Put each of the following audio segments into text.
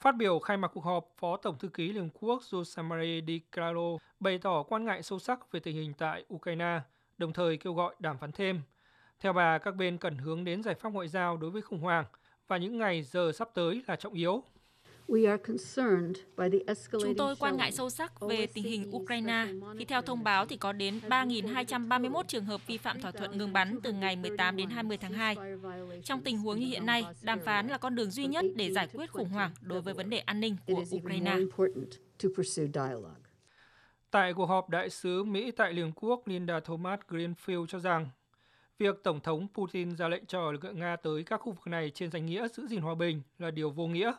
Phát biểu khai mạc cuộc họp, Phó Tổng thư ký Liên Hợp Quốc José Di Claro bày tỏ quan ngại sâu sắc về tình hình tại Ukraine, đồng thời kêu gọi đàm phán thêm. Theo bà, các bên cần hướng đến giải pháp ngoại giao đối với khủng hoảng và những ngày giờ sắp tới là trọng yếu. Chúng tôi quan ngại sâu sắc về tình hình Ukraine khi theo thông báo thì có đến 3.231 trường hợp vi phạm thỏa thuận ngừng bắn từ ngày 18 đến 20 tháng 2. Trong tình huống như hiện nay, đàm phán là con đường duy nhất để giải quyết khủng hoảng đối với vấn đề an ninh của Ukraine. Tại cuộc họp, đại sứ Mỹ tại Liên Quốc Linda Thomas Greenfield cho rằng việc Tổng thống Putin ra lệnh cho lực lượng Nga tới các khu vực này trên danh nghĩa giữ gìn hòa bình là điều vô nghĩa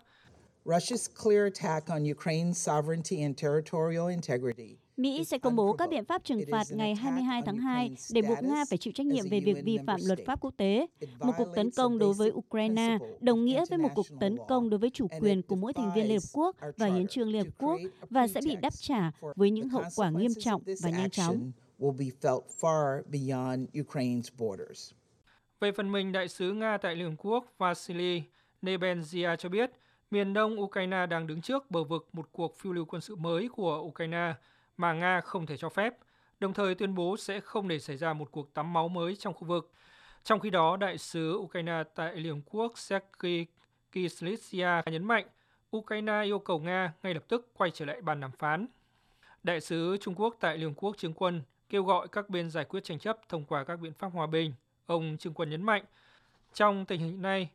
Russia's clear attack on Ukraine's sovereignty and territorial integrity Mỹ sẽ công bố các biện pháp trừng phạt ngày 22 tháng 2 để buộc Nga phải chịu trách nhiệm về việc vi phạm luật pháp quốc tế. Một cuộc tấn công đối với Ukraine đồng nghĩa với một cuộc tấn công đối với chủ quyền của mỗi thành viên Liên Hợp Quốc và Hiến trương Liên Hợp Quốc và sẽ bị đáp trả với những hậu quả nghiêm trọng và nhanh chóng. Về phần mình, Đại sứ Nga tại Liên Hợp Quốc Vasily Nebenzia cho biết, miền đông Ukraine đang đứng trước bờ vực một cuộc phiêu lưu quân sự mới của Ukraine mà Nga không thể cho phép, đồng thời tuyên bố sẽ không để xảy ra một cuộc tắm máu mới trong khu vực. Trong khi đó, đại sứ Ukraine tại Liên Hợp Quốc Sergei Kislytsia nhấn mạnh Ukraine yêu cầu Nga ngay lập tức quay trở lại bàn đàm phán. Đại sứ Trung Quốc tại Liên Hợp Quốc Trương Quân kêu gọi các bên giải quyết tranh chấp thông qua các biện pháp hòa bình. Ông Trương Quân nhấn mạnh, trong tình hình này,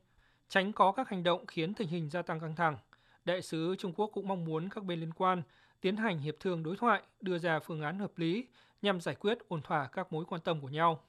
tránh có các hành động khiến tình hình gia tăng căng thẳng. Đại sứ Trung Quốc cũng mong muốn các bên liên quan tiến hành hiệp thương đối thoại, đưa ra phương án hợp lý nhằm giải quyết ổn thỏa các mối quan tâm của nhau.